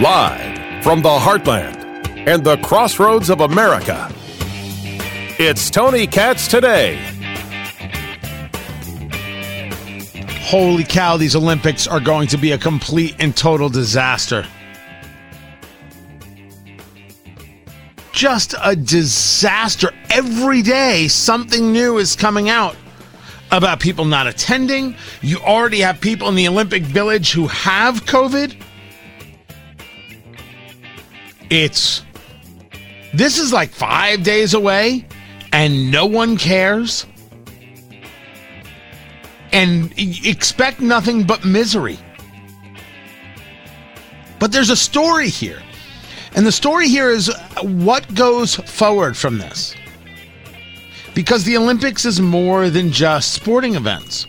Live from the heartland and the crossroads of America, it's Tony Katz today. Holy cow, these Olympics are going to be a complete and total disaster. Just a disaster. Every day, something new is coming out about people not attending. You already have people in the Olympic Village who have COVID. It's this is like five days away and no one cares. And expect nothing but misery. But there's a story here. And the story here is what goes forward from this. Because the Olympics is more than just sporting events.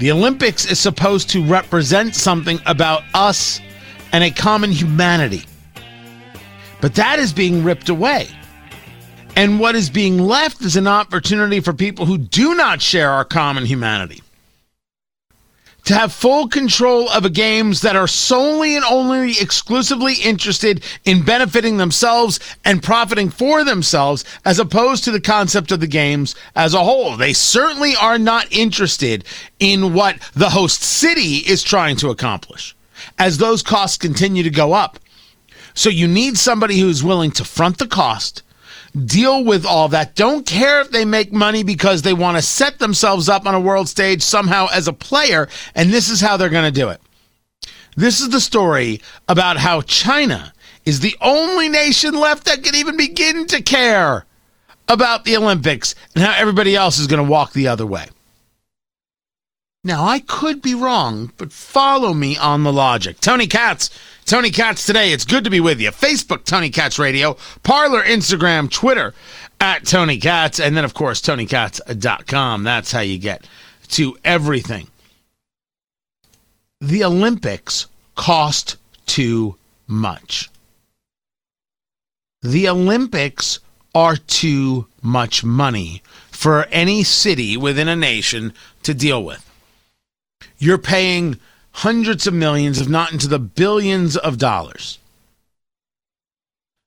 The Olympics is supposed to represent something about us and a common humanity. But that is being ripped away. And what is being left is an opportunity for people who do not share our common humanity to have full control of games that are solely and only exclusively interested in benefiting themselves and profiting for themselves as opposed to the concept of the games as a whole. They certainly are not interested in what the host city is trying to accomplish as those costs continue to go up. So you need somebody who's willing to front the cost, deal with all that. Don't care if they make money because they want to set themselves up on a world stage somehow as a player, and this is how they're going to do it. This is the story about how China is the only nation left that can even begin to care about the Olympics and how everybody else is going to walk the other way. Now, I could be wrong, but follow me on the logic. Tony Katz Tony Katz today. It's good to be with you. Facebook, Tony Katz Radio. Parler, Instagram, Twitter, at Tony Katz. And then, of course, TonyKatz.com. That's how you get to everything. The Olympics cost too much. The Olympics are too much money for any city within a nation to deal with. You're paying hundreds of millions, if not into the billions of dollars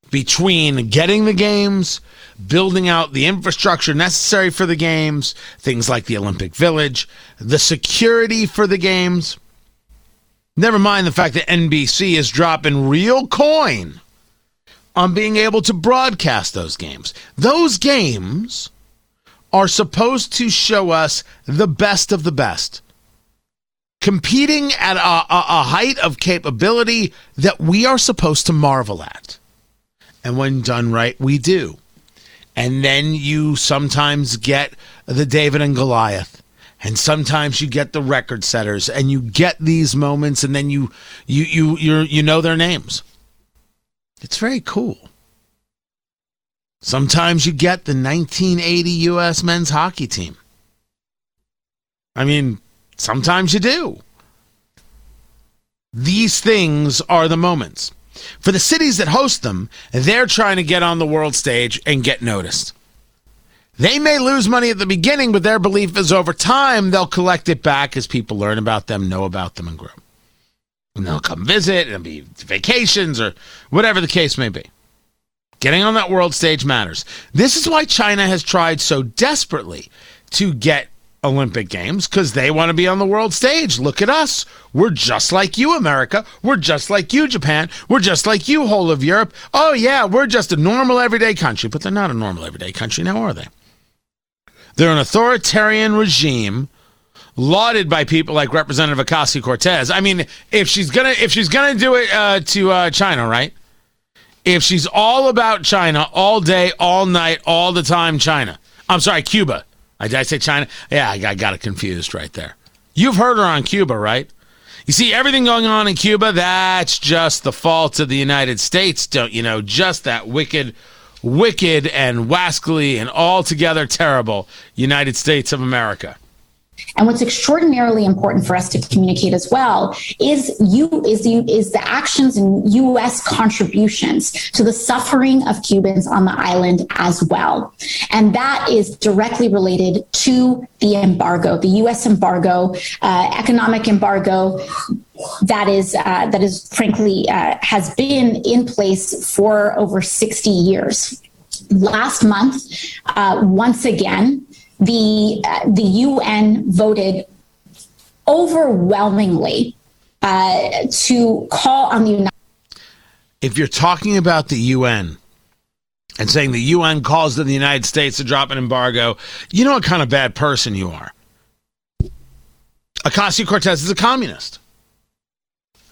between getting the games, building out the infrastructure necessary for the games, things like the Olympic Village, the security for the games. Never mind the fact that NBC is dropping real coin on being able to broadcast those games. Those games are supposed to show us the best of the best competing at a, a, a, height of capability that we are supposed to marvel at. And when done right, we do. And then you sometimes get the David and Goliath. And sometimes you get the record setters and you get these moments and then you you you you you know their names. It's very cool. Sometimes you get the 1980 US men's hockey team. I mean, Sometimes you do. These things are the moments. For the cities that host them, they're trying to get on the world stage and get noticed. They may lose money at the beginning, but their belief is over time they'll collect it back as people learn about them, know about them, and grow. And they'll come visit and be vacations or whatever the case may be. Getting on that world stage matters. This is why China has tried so desperately to get Olympic Games because they want to be on the world stage. Look at us. We're just like you, America. We're just like you, Japan. We're just like you, whole of Europe. Oh, yeah, we're just a normal everyday country. But they're not a normal everyday country now, are they? They're an authoritarian regime lauded by people like Representative Ocasio Cortez. I mean, if she's gonna if she's gonna do it uh, to uh, China, right? If she's all about China all day, all night, all the time, China. I'm sorry, Cuba. Did I say China? Yeah, I got it confused right there. You've heard her on Cuba, right? You see, everything going on in Cuba, that's just the fault of the United States, don't you know? Just that wicked, wicked and wascally and altogether terrible United States of America. And what's extraordinarily important for us to communicate as well is you is the is the actions and U.S. contributions to the suffering of Cubans on the island as well, and that is directly related to the embargo, the U.S. embargo, uh, economic embargo that is uh, that is frankly uh, has been in place for over 60 years. Last month, uh, once again, the uh, the UN voted overwhelmingly uh, to call on the United. If you're talking about the UN and saying the UN calls on the United States to drop an embargo, you know what kind of bad person you are. Ocasio Cortez is a communist.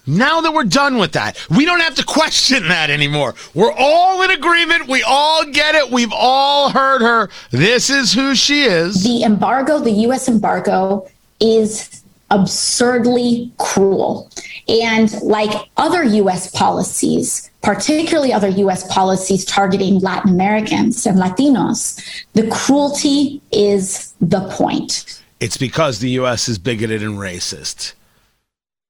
Now that we're done with that, we don't have to question that anymore. We're all in agreement. We all get it. We've all heard her. This is who she is. The embargo, the U.S. embargo, is absurdly cruel. And like other US policies, particularly other US policies targeting Latin Americans and Latinos, the cruelty is the point. It's because the US is bigoted and racist.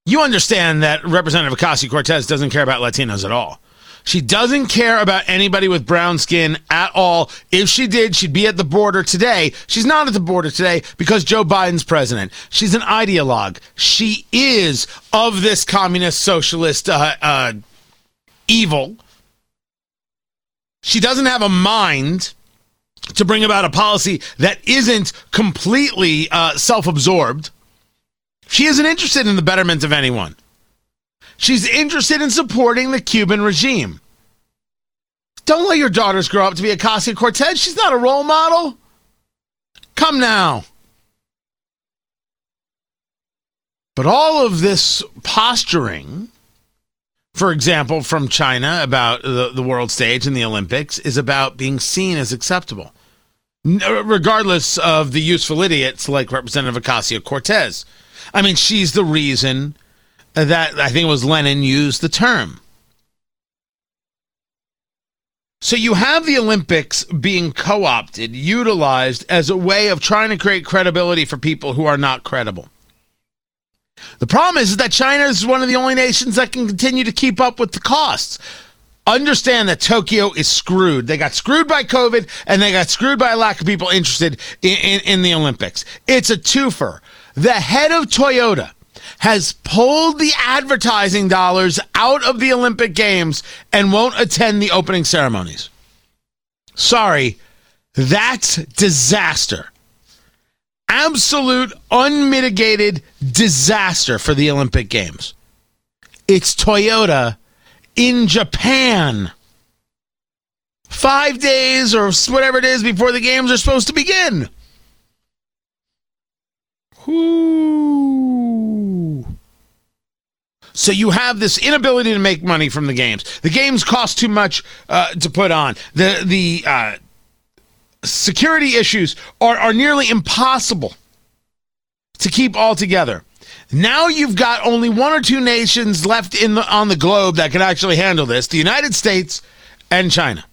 You understand that Representative Ocasio Cortez doesn't care about Latinos at all. She doesn't care about anybody with brown skin at all. If she did, she'd be at the border today. She's not at the border today because Joe Biden's president. She's an ideologue. She is of this communist socialist uh, uh, evil. She doesn't have a mind to bring about a policy that isn't completely uh, self absorbed. She isn't interested in the betterment of anyone. She's interested in supporting the Cuban regime. Don't let your daughters grow up to be Ocasio Cortez. She's not a role model. Come now. But all of this posturing, for example, from China about the, the world stage and the Olympics, is about being seen as acceptable, regardless of the useful idiots like Representative Ocasio Cortez. I mean, she's the reason that I think it was Lenin used the term. So you have the Olympics being co opted, utilized as a way of trying to create credibility for people who are not credible. The problem is that China is one of the only nations that can continue to keep up with the costs. Understand that Tokyo is screwed. They got screwed by COVID and they got screwed by a lack of people interested in, in, in the Olympics. It's a twofer. The head of Toyota has pulled the advertising dollars out of the Olympic Games and won't attend the opening ceremonies. Sorry, that's disaster. Absolute, unmitigated disaster for the Olympic Games. It's Toyota in Japan. Five days or whatever it is before the games are supposed to begin. So you have this inability to make money from the games. The games cost too much uh, to put on. The the uh, security issues are, are nearly impossible to keep all together. Now you've got only one or two nations left in the, on the globe that can actually handle this: the United States and China.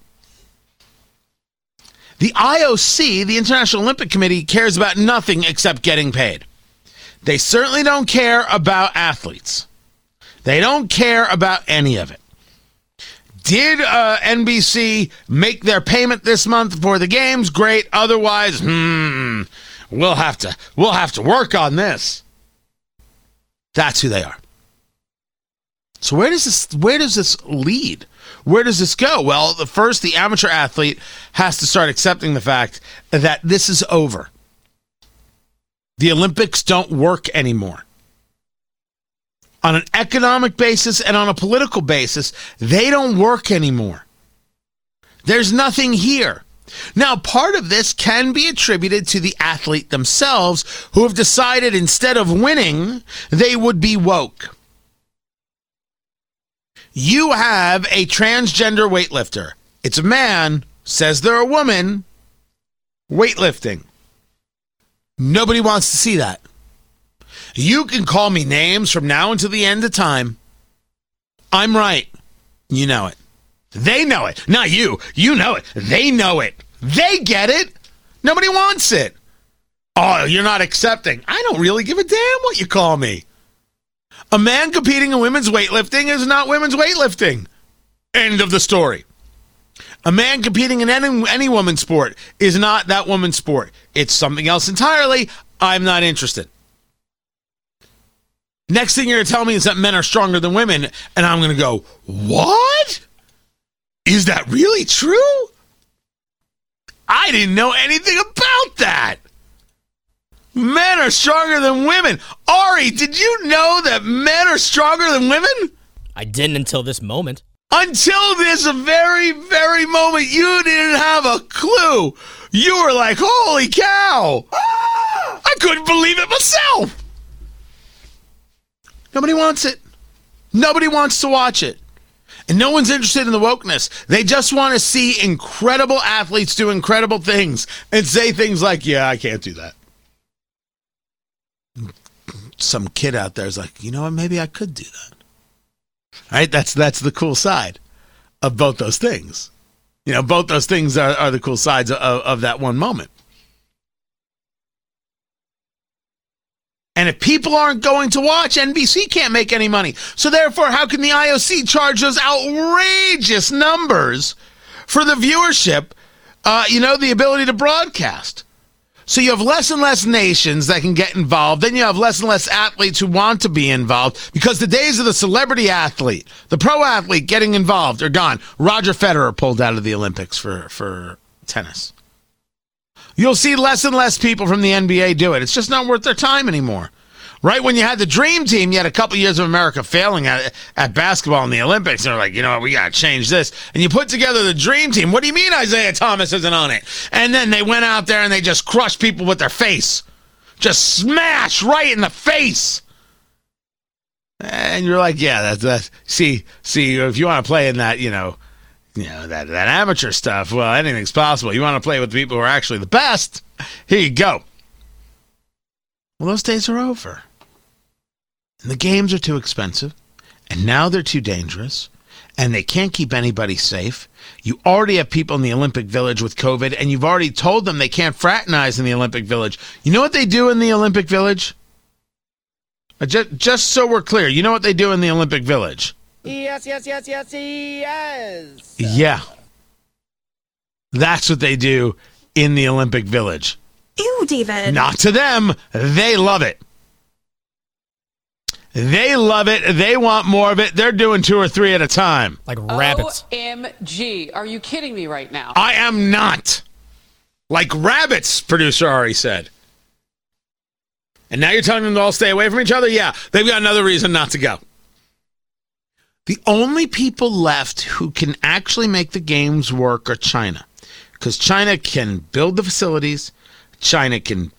The IOC, the International Olympic Committee, cares about nothing except getting paid. They certainly don't care about athletes. They don't care about any of it. Did uh, NBC make their payment this month for the games? Great. Otherwise, hmm, we'll have to we'll have to work on this. That's who they are. So where does this where does this lead? Where does this go? Well, the first the amateur athlete has to start accepting the fact that this is over. The Olympics don't work anymore. On an economic basis and on a political basis, they don't work anymore. There's nothing here. Now, part of this can be attributed to the athlete themselves who have decided instead of winning, they would be woke. You have a transgender weightlifter. It's a man, says they're a woman, weightlifting. Nobody wants to see that. You can call me names from now until the end of time. I'm right. You know it. They know it. Not you. You know it. They know it. They get it. Nobody wants it. Oh, you're not accepting. I don't really give a damn what you call me. A man competing in women's weightlifting is not women's weightlifting. End of the story. A man competing in any, any woman's sport is not that woman's sport. It's something else entirely. I'm not interested. Next thing you're going to tell me is that men are stronger than women. And I'm going to go, what? Is that really true? I didn't know anything about that. Men are stronger than women. Ari, did you know that men are stronger than women? I didn't until this moment. Until this very, very moment, you didn't have a clue. You were like, holy cow. Ah, I couldn't believe it myself. Nobody wants it. Nobody wants to watch it. And no one's interested in the wokeness. They just want to see incredible athletes do incredible things and say things like, yeah, I can't do that. Some kid out there is like, you know what, maybe I could do that. Right? That's that's the cool side of both those things. You know, both those things are, are the cool sides of, of that one moment. And if people aren't going to watch, NBC can't make any money. So therefore, how can the IOC charge those outrageous numbers for the viewership? Uh, you know, the ability to broadcast. So you have less and less nations that can get involved. Then you have less and less athletes who want to be involved because the days of the celebrity athlete, the pro athlete getting involved are gone. Roger Federer pulled out of the Olympics for, for tennis. You'll see less and less people from the NBA do it. It's just not worth their time anymore. Right when you had the dream team, you had a couple years of America failing at at basketball in the Olympics. And they're like, you know what, we got to change this. And you put together the dream team. What do you mean Isiah Thomas isn't on it? And then they went out there and they just crushed people with their face, just smash right in the face. And you're like, yeah, that's that. See, see, if you want to play in that, you know, you know that that amateur stuff. Well, anything's possible. You want to play with the people who are actually the best. Here you go. Well, those days are over. And the games are too expensive, and now they're too dangerous, and they can't keep anybody safe. You already have people in the Olympic Village with COVID, and you've already told them they can't fraternize in the Olympic Village. You know what they do in the Olympic Village? Uh, just, just so we're clear, you know what they do in the Olympic Village? Yes, yes, yes, yes, yes. Yeah. That's what they do in the Olympic Village. Ew, David. Not to them. They love it. They love it. They want more of it. They're doing two or three at a time. Like rabbits. OMG. Are you kidding me right now? I am not. Like rabbits, producer Ari said. And now you're telling them to all stay away from each other? Yeah, they've got another reason not to go. The only people left who can actually make the games work are China. Because China can build the facilities, China can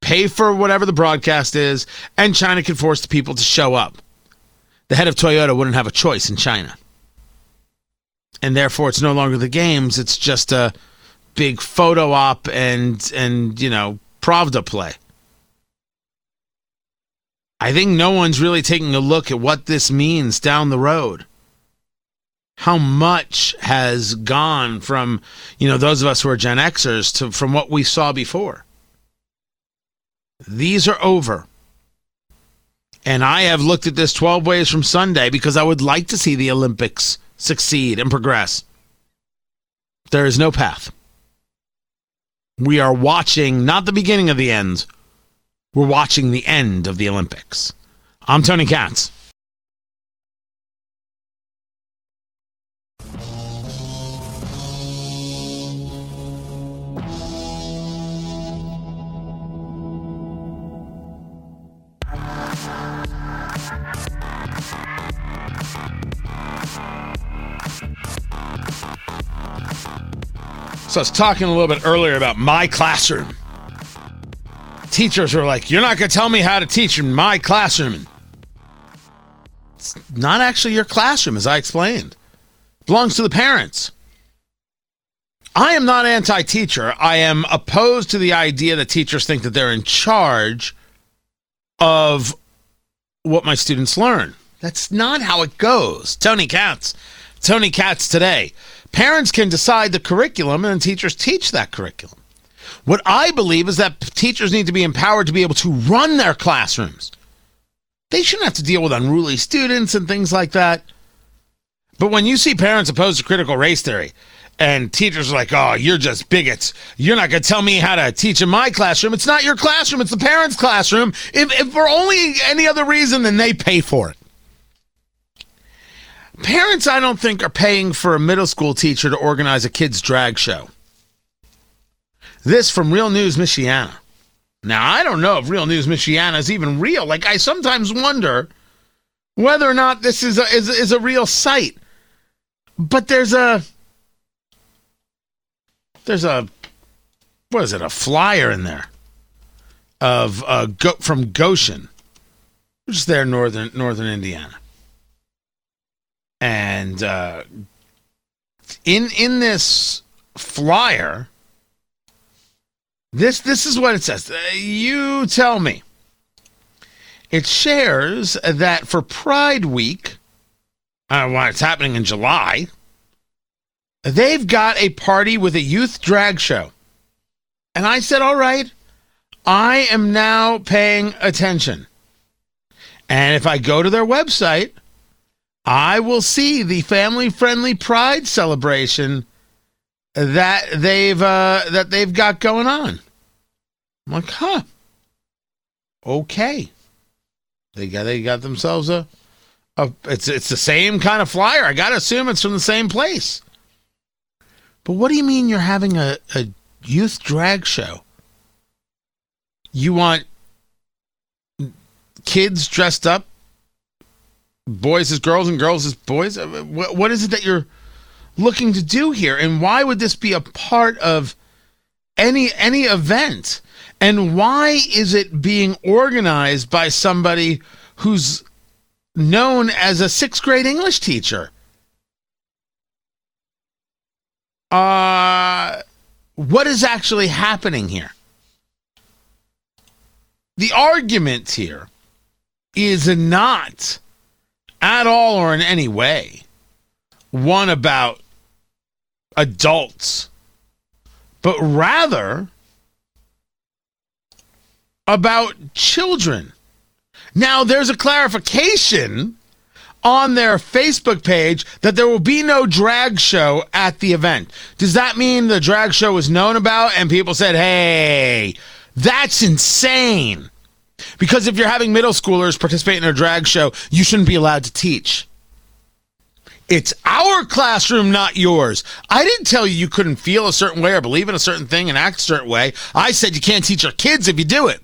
pay for whatever the broadcast is, and China can force the people to show up. The head of Toyota wouldn't have a choice in China. And therefore it's no longer the games, it's just a big photo op and and you know, Pravda play. I think no one's really taking a look at what this means down the road. How much has gone from, you know, those of us who are Gen Xers to from what we saw before. These are over. And I have looked at this 12 ways from Sunday because I would like to see the Olympics succeed and progress. There is no path. We are watching not the beginning of the end, we're watching the end of the Olympics. I'm Tony Katz. So I was talking a little bit earlier about my classroom. Teachers were like, You're not going to tell me how to teach in my classroom. It's not actually your classroom, as I explained. It belongs to the parents. I am not anti teacher. I am opposed to the idea that teachers think that they're in charge of what my students learn. That's not how it goes. Tony Katz. Tony Katz today. Parents can decide the curriculum and teachers teach that curriculum. What I believe is that teachers need to be empowered to be able to run their classrooms. They shouldn't have to deal with unruly students and things like that. But when you see parents opposed to critical race theory And teachers are like, oh, you're just bigots. You're not going to tell me how to teach in my classroom. It's not your classroom, it's the parents' classroom. If, if for only any other reason, then they pay for it. Parents, I don't think, are paying for a middle school teacher to organize a kid's drag show. This from Real News Michiana. Now, I don't know if Real News Michiana is even real. Like, I sometimes wonder whether or not this is a, is, is a real site. But there's a there's a what is it? A flyer in there of uh, go, from Goshen, which is there northern northern Indiana, and uh, in in this flyer, this this is what it says. Uh, you tell me. It shares that for Pride Week, uh, well, it's happening in July. They've got a party with a youth drag show. And I said, all right, I am now paying attention. And if I go to their website, I will see the family friendly pride celebration that they've uh, that they've got going on. I'm like, huh. Okay. They got they got themselves a, a it's it's the same kind of flyer. I gotta assume it's from the same place. But what do you mean you're having a, a youth drag show? You want kids dressed up, boys as girls and girls as boys? Uh, what, what is it that you're looking to do here? And why would this be a part of any any event? And why is it being organized by somebody who's known as a sixth grade English teacher? Uh, what is actually happening here? The argument here is not at all or in any way one about adults, but rather about children. Now, there's a clarification on their Facebook page that there will be no drag show at the event. Does that mean the drag show was known about and people said, hey, that's insane? Because if you're having middle schoolers participate in a drag show, you shouldn't be allowed to teach. It's our classroom, not yours. I didn't tell you you couldn't feel a certain way or believe in a certain thing and act a certain way. I said you can't teach our kids if you do it.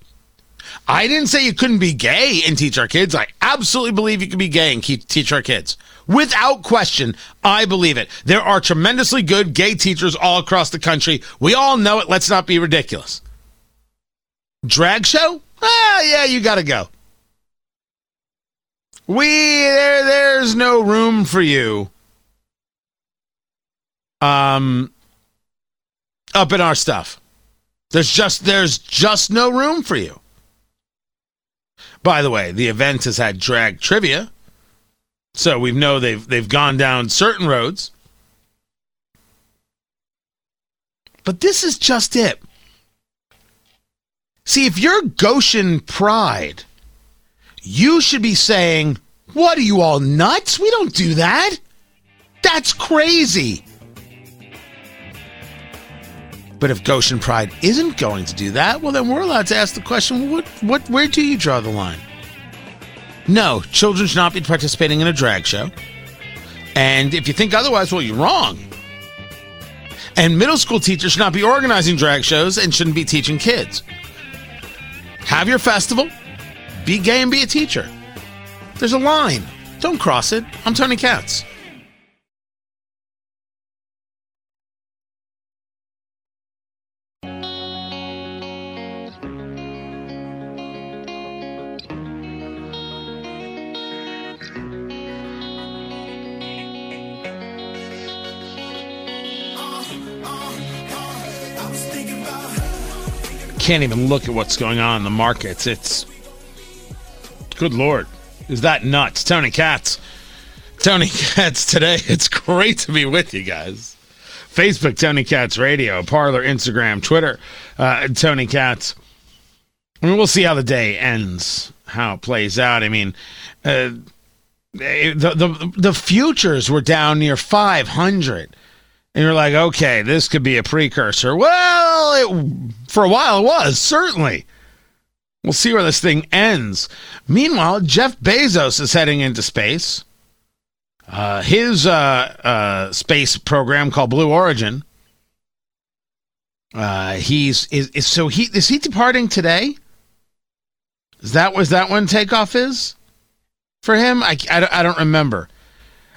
I didn't say you couldn't be gay and teach our kids. I absolutely believe you can be gay and keep, teach our kids. Without question, I believe it. There are tremendously good gay teachers all across the country. We all know it. Let's not be ridiculous. Drag show? Ah, yeah, you got to go. We there there's no room for you. Um up in our stuff. There's just there's just no room for you. By the way, the event has had drag trivia, so we know they've they've gone down certain roads. But this is just it. See, if you're Goshen Pride, you should be saying, What are you all nuts? We don't do that. That's crazy. But if Goshen Pride isn't going to do that, well, then we're allowed to ask the question: What, what, where do you draw the line? No, children should not be participating in a drag show. And if you think otherwise, well, you're wrong. And middle school teachers should not be organizing drag shows and shouldn't be teaching kids. Have your festival, be gay and be a teacher. There's a line. Don't cross it. I'm Tony Katz. Can't even look at what's going on in the markets. It's good lord, is that nuts? Tony Katz, Tony Katz today. It's great to be with you guys. Facebook, Tony Katz Radio, Parler, Instagram, Twitter, uh, Tony Katz. I mean, we'll see how the day ends, how it plays out. I mean, uh, the, the the futures were down near 500 And you're like, okay, this could be a precursor. Well, it, for a while it was, certainly. We'll see where this thing ends. Meanwhile, Jeff Bezos is heading into space. Uh, his uh, uh, space program called Blue Origin. Uh, he's is, is so he is he departing today? Is that was that when takeoff is for him? I, I, I don't remember.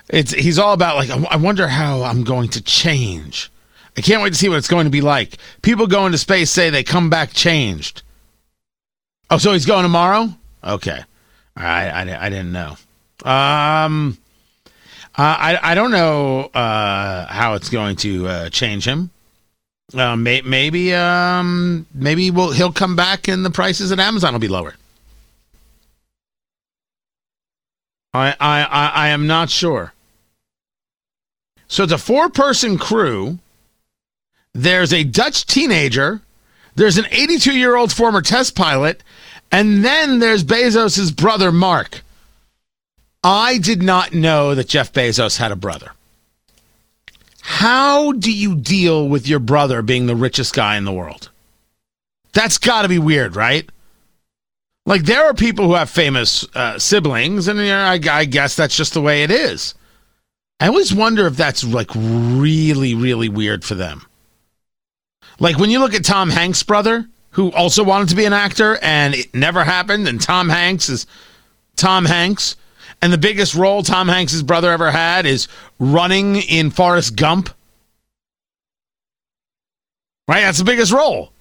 It's he's all about like I wonder how I'm going to change. I can't wait to see what it's going to be like. People go into space say they come back changed. Oh, so he's going tomorrow? Okay. I I, I didn't know. Um, I I don't know uh, how it's going to uh, change him. Uh, may, maybe um maybe we'll he'll come back and the prices at Amazon will be lower. I I, I am not sure. So it's a four person crew. There's a Dutch teenager. There's an 82 year old former test pilot. And then there's Bezos' brother, Mark. I did not know that Jeff Bezos had a brother. How do you deal with your brother being the richest guy in the world? That's got to be weird, right? Like, there are people who have famous uh, siblings, and you know, I, I guess that's just the way it is. I always wonder if that's like really, really weird for them. Like when you look at Tom Hanks' brother, who also wanted to be an actor and it never happened, and Tom Hanks is Tom Hanks, and the biggest role Tom Hanks' brother ever had is running in Forrest Gump. Right? That's the biggest role.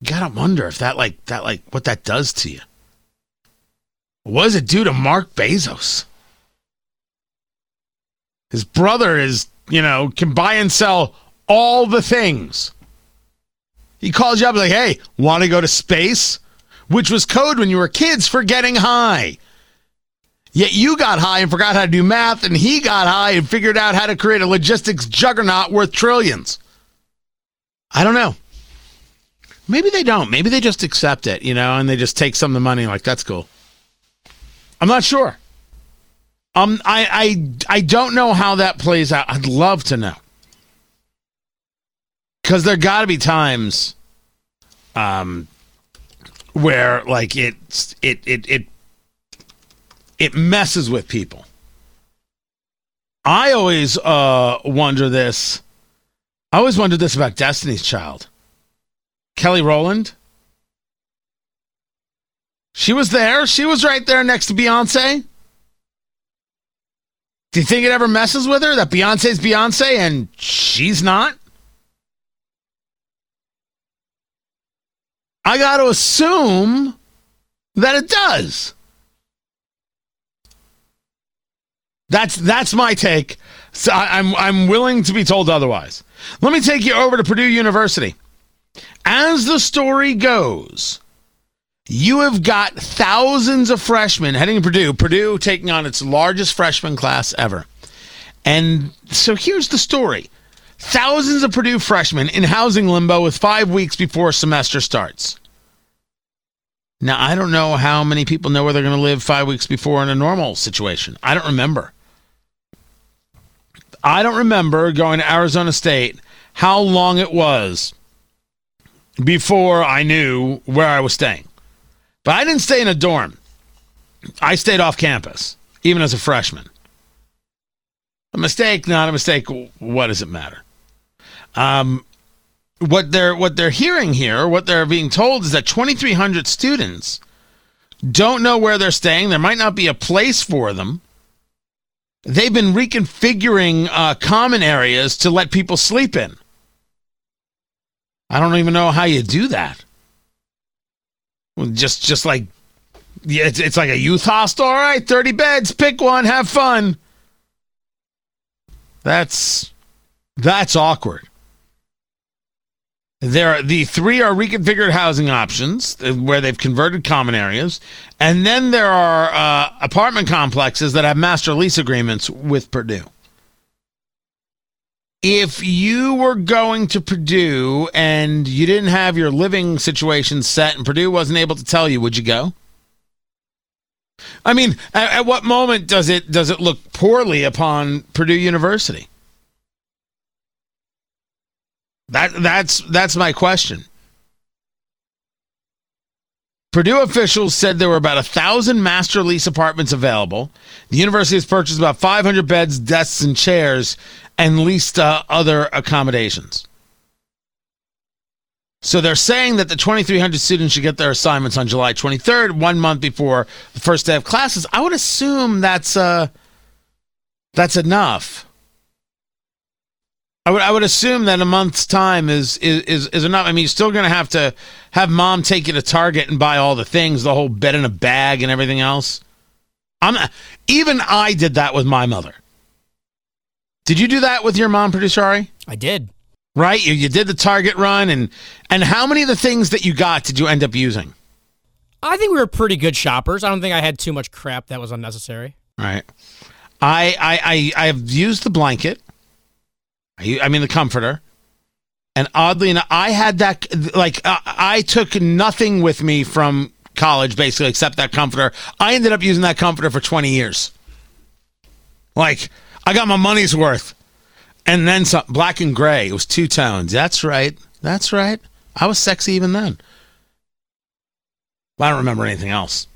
You gotta wonder if that like that like what that does to you. What does it do to Mark Bezos? His brother is, you know, can buy and sell all the things. He calls you up like, hey, want to go to space? Which was code when you were kids for getting high. Yet you got high and forgot how to do math, and he got high and figured out how to create a logistics juggernaut worth trillions. I don't know. Maybe they don't. Maybe they just accept it, you know, and they just take some of the money like that's cool. I'm not sure. Um, I, I, I don't know how that plays out. I'd love to know. Because there got to be times, um, where like it's it it it it messes with people. I always uh wonder this. I always wondered this about Destiny's Child. Kelly Rowland. She was there. She was right there next to Beyonce. Do you think it ever messes with her that Beyonce's Beyonce and she's not? I got to assume that it does. That's that's my take. So I, I'm I'm willing to be told otherwise. Let me take you over to Purdue University. As the story goes, you have got thousands of freshmen heading to Purdue. Purdue taking on its largest freshman class ever. And so here's the story thousands of Purdue freshmen in housing limbo with five weeks before semester starts. Now, I don't know how many people know where they're going to live five weeks before in a normal situation. I don't remember. I don't remember going to Arizona State how long it was before I knew where I was staying. But I didn't stay in a dorm. I stayed off campus, even as a freshman. A mistake, not a mistake. What does it matter? Um, what they're what they're hearing here, what they're being told is that 2,300 students don't know where they're staying. There might not be a place for them. They've been reconfiguring uh, common areas to let people sleep in. I don't even know how you do that. Just just like yeah, it's, it's like a youth hostel. All right, 30 beds, pick one, have fun. That's that's awkward. There, are, the three are reconfigured housing options uh, where they've converted common areas, and then there are uh, apartment complexes that have master lease agreements with Purdue. If you were going to Purdue and you didn't have your living situation set, and Purdue wasn't able to tell you, would you go? I mean, at, at what moment does it does it look poorly upon Purdue University? That that's that's my question. Purdue officials said there were about a thousand master lease apartments available. The university has purchased about 500 beds, desks, and chairs, and leased uh, other accommodations. So they're saying that the 2,300 students should get their assignments on July 23rd, one month before the first day of classes. I would assume that's uh, that's enough. I would I would assume that a month's time is is is, is enough. I mean, you're still going to have to have mom take you to Target and buy all the things, the whole bed in a bag and everything else. I'm even I did that with my mother. Did you do that with your mom, producer Ari? I did. Right, you, you did the Target run, and and how many of the things that you got did you end up using? I think we were pretty good shoppers. I don't think I had too much crap that was unnecessary. Right. I I I I've used the blanket. I, I mean the comforter. And oddly enough, I had that like uh, I took nothing with me from college basically except that comforter. I ended up using that comforter for 20 years. Like I got my money's worth. And then some black and gray. It was two tones. That's right. That's right. I was sexy even then. I don't remember anything else.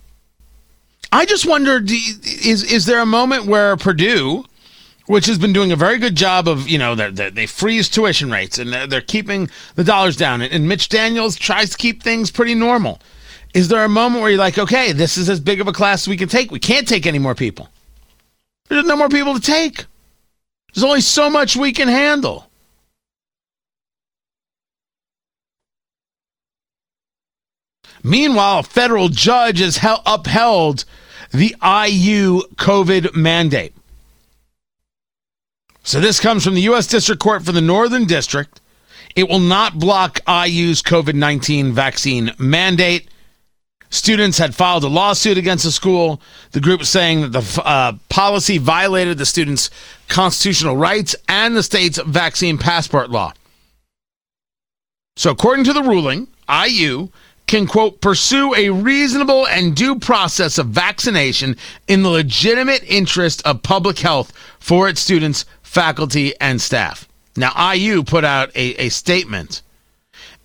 I just wondered is is there a moment where Purdue, which has been doing a very good job of, you know, they they freeze tuition rates and they're, they're keeping the dollars down, and Mitch Daniels tries to keep things pretty normal. Is there a moment where you're like, okay, this is as big of a class as we can take? We can't take any more people. There's no more people to take. There's only so much we can handle. Meanwhile, a federal judge has hel- upheld the IU COVID mandate. So this comes from the U.S. District Court for the Northern District. It will not block IU's COVID 19 vaccine mandate. Students had filed a lawsuit against the school. The group was saying that the uh, policy violated the students' constitutional rights and the state's vaccine passport law. So, according to the ruling, IU can, quote, pursue a reasonable and due process of vaccination in the legitimate interest of public health for its students, faculty, and staff. Now, IU put out a, a statement.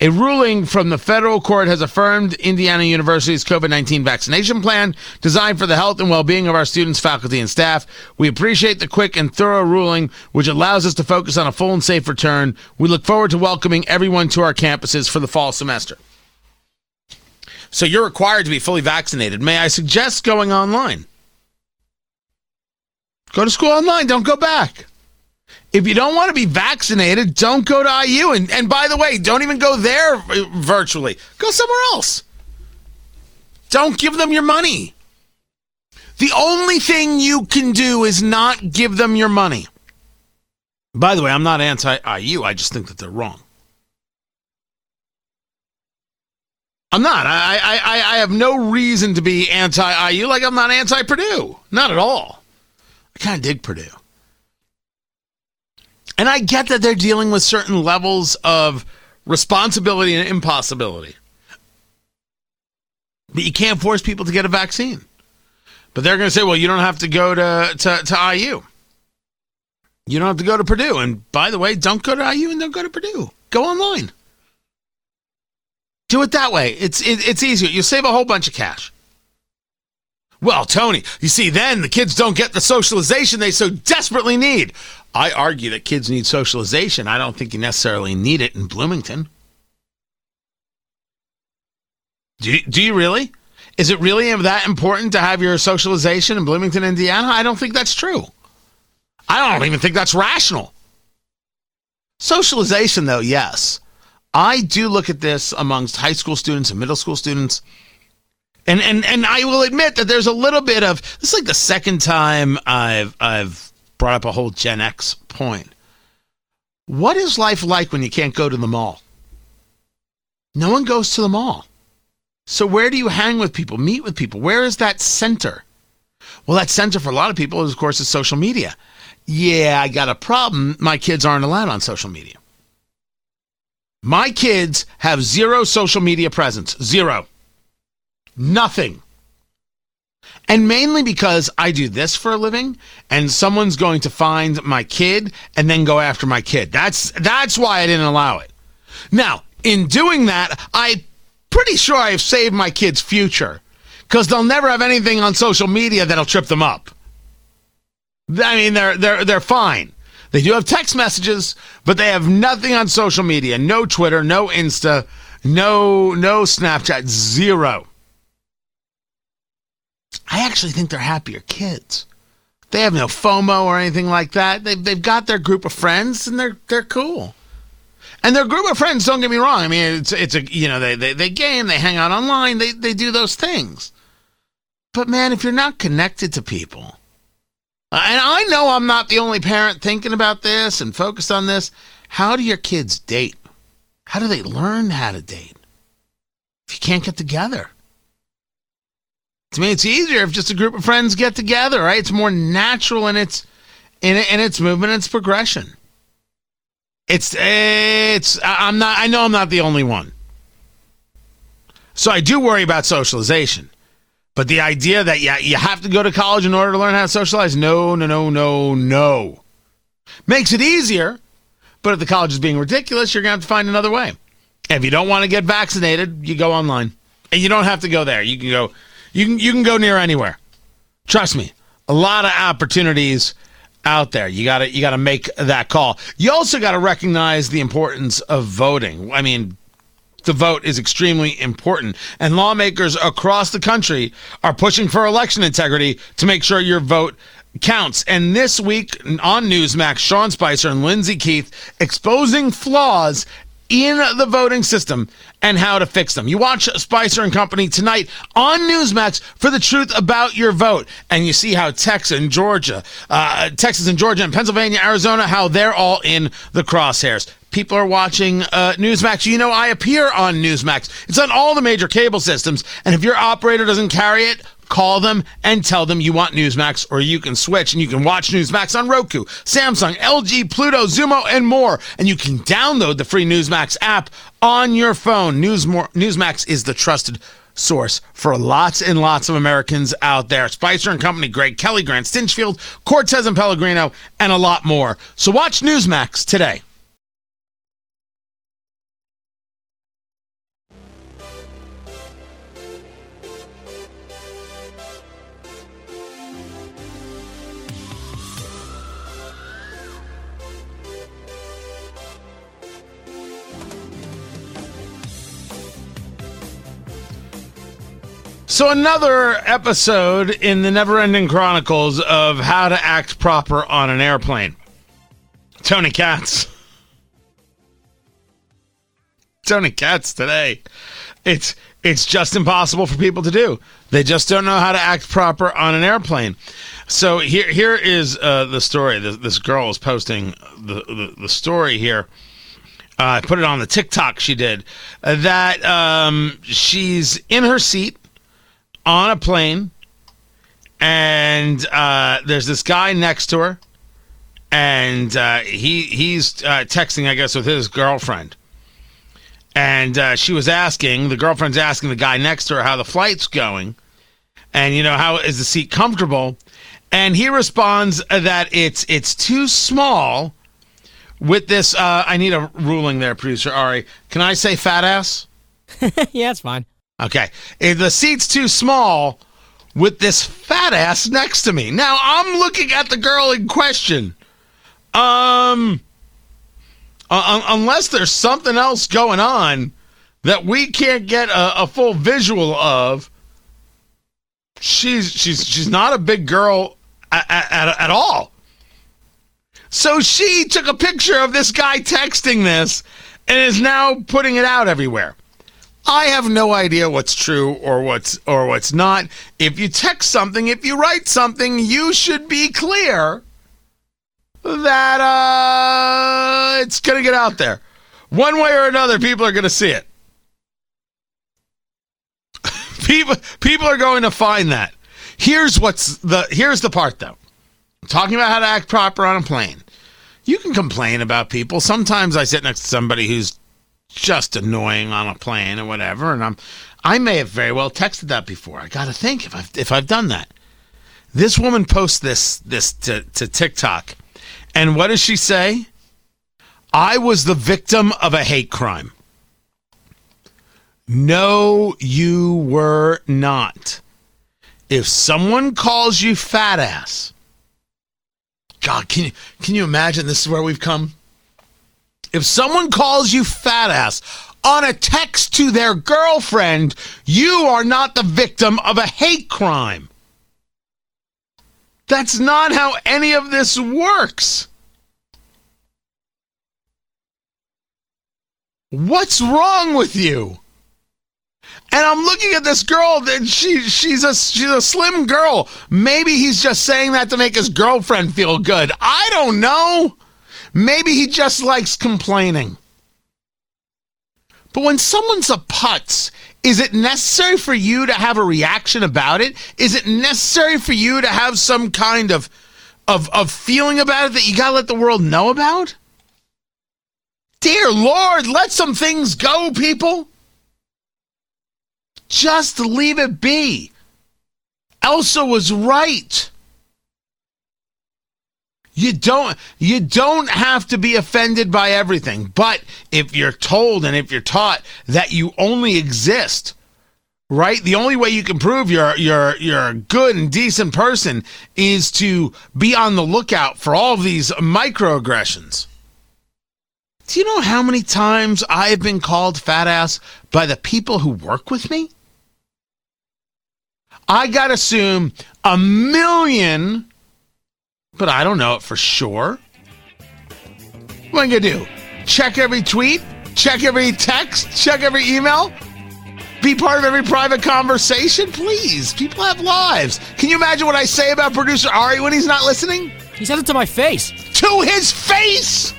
A ruling from the federal court has affirmed Indiana University's COVID 19 vaccination plan designed for the health and well being of our students, faculty, and staff. We appreciate the quick and thorough ruling, which allows us to focus on a full and safe return. We look forward to welcoming everyone to our campuses for the fall semester. So you're required to be fully vaccinated. May I suggest going online? Go to school online, don't go back. If you don't want to be vaccinated, don't go to IU. And, and by the way, don't even go there virtually. Go somewhere else. Don't give them your money. The only thing you can do is not give them your money. By the way, I'm not anti IU. I just think that they're wrong. I'm not. I, I, I have no reason to be anti IU like I'm not anti Purdue. Not at all. I kind of dig Purdue. And I get that they're dealing with certain levels of responsibility and impossibility. But you can't force people to get a vaccine. But they're going to say, well, you don't have to go to, to, to IU. You don't have to go to Purdue. And by the way, don't go to IU and don't go to Purdue. Go online. Do it that way. It's it, it's easier. You save a whole bunch of cash. Well, Tony, you see, then the kids don't get the socialization they so desperately need. I argue that kids need socialization. I don't think you necessarily need it in Bloomington. Do you, do you really? Is it really that important to have your socialization in Bloomington, Indiana? I don't think that's true. I don't even think that's rational. Socialization, though, yes. I do look at this amongst high school students and middle school students. And and and I will admit that there's a little bit of this is like the second time I've I've brought up a whole Gen X point. What is life like when you can't go to the mall? No one goes to the mall. So where do you hang with people, meet with people? Where is that center? Well, that center for a lot of people is, of course, is social media. Yeah, I got a problem. My kids aren't allowed on social media. My kids have zero social media presence. Zero. Nothing. And mainly because I do this for a living and someone's going to find my kid and then go after my kid. That's that's why I didn't allow it. Now, in doing that, I'm pretty sure I've saved my kids' future because they'll never have anything on social media that'll trip them up. I mean, they're they're they're fine. They do have text messages, but they have nothing on social media. No Twitter, no Insta, no no Snapchat, zero. I actually think they're happier kids. They have no FOMO or anything like that. They've, they've got their group of friends and they're they're cool. And their group of friends, don't get me wrong. I mean, it's it's a you know they they, they game, they hang out online, they they do those things. But man, if you're not connected to people, uh, and I know I'm not the only parent thinking about this and focused on this. How do your kids date? How do they learn how to date? If you can't get together. To me, it's easier if just a group of friends get together, right? It's more natural in its in, in its movement, its progression. It's it's I'm not I know I'm not the only one. So I do worry about socialization. But the idea that yeah, you have to go to college in order to learn how to socialize, no, no, no, no, no. Makes it easier, but if the college is being ridiculous, you're going to have to find another way. If you don't want to get vaccinated, you go online. And you don't have to go there. You can go you can you can go near anywhere. Trust me. A lot of opportunities out there. You got to you got to make that call. You also got to recognize the importance of voting. I mean, the vote is extremely important, and lawmakers across the country are pushing for election integrity to make sure your vote counts. And this week on Newsmax, Sean Spicer and Lyndsay Keith exposing flaws in the voting system and how to fix them. You watch Spicer and Company tonight on Newsmax for the truth about your vote, and you see how Texas and Georgia, uh, Texas and Georgia and Pennsylvania, Arizona, how they're all in the crosshairs. People are watching uh, Newsmax. You know, I appear on Newsmax. It's on all the major cable systems, and if your operator doesn't carry it, call them and tell them you want Newsmax, or you can switch and you can watch Newsmax on Roku, Samsung, LG, Pluto, Xumo, and more. And you can download the free Newsmax app on your phone. News Newsmax is the trusted source for lots and lots of Americans out there. Spicer and Company, Greg Kelly, Grant Stinchfield, Cortes and Pellegrino, and a lot more. So watch Newsmax today. So, another episode in the never ending chronicles of how to act proper on an airplane. Tony Katz. Tony Katz today. It's it's just impossible for people to do. They just don't know how to act proper on an airplane. So here here is uh, the story. This, this, girl is posting the, the, the story here. Uh, I put it on the TikTok she did uh, that um, she's in her seat on a plane, and uh, there's this guy next to her, and uh, he he's uh, texting, I guess, with his girlfriend. And uh, she was asking, the girlfriend's asking the guy next to her how the flight's going, and you know how is the seat comfortable, and he responds that it's it's too small. With this, uh, I need a ruling there, producer Ari. Can I say fat ass? yeah, it's fine. Okay. The seat's too small with this fat ass next to me. Now I'm looking at the girl in question. Um, uh, unless there's something else going on that we can't get a, a full visual of, she's she's she's not a big girl at, at, at all. So she took a picture of this guy texting this and is now putting it out everywhere. I have no idea what's true or what's or what's not. If you text something, if you write something, you should be clear that uh, it's going to get out there. One way or another, people are going to see it. people people are going to find that. Here's what's the here's the part though. talking about how to act proper on a plane. You can complain about people. Sometimes I sit next to somebody who's just annoying on a plane or whatever. And I'm, I may have very well texted that before. I got to think if I've if I've done that. This woman posts this this to, to TikTok, and what does she say? I was the victim of a hate crime. No, you were not. If someone calls you fat ass, God, can you can you imagine this is where we've come? If someone calls you fat ass on a text to their girlfriend, you are not the victim of a hate crime. That's not how any of this works. What's wrong with you? And I'm looking at this girl that she she's a she's a slim girl. Maybe he's just saying that to make his girlfriend feel good. I don't know. Maybe he just likes complaining. But when someone's a putz, is it necessary for you to have a reaction about it? Is it necessary for you to have some kind of of of feeling about it that you gotta let the world know about? Dear Lord, let some things go, people. Just leave it be. Elsa was right. You don't you don't have to be offended by everything. But if you're told and if you're taught that you only exist, right? The only way you can prove you're you're you're a good and decent person is to be on the lookout for all these microaggressions. Do you know how many times I have been called fat ass by the people who work with me? I got to assume a million, but I don't know it for sure. What am I going to do? Check every tweet? Check every text? Check every email? Be part of every private conversation? Please, people have lives. Can you imagine what I say about producer Ari when he's not listening? He says it to my face. To his face!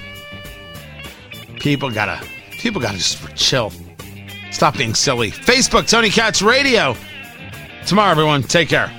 People gotta, people gotta just chill. Stop being silly. Facebook, Tony Katz Radio. Tomorrow, everyone. Take care.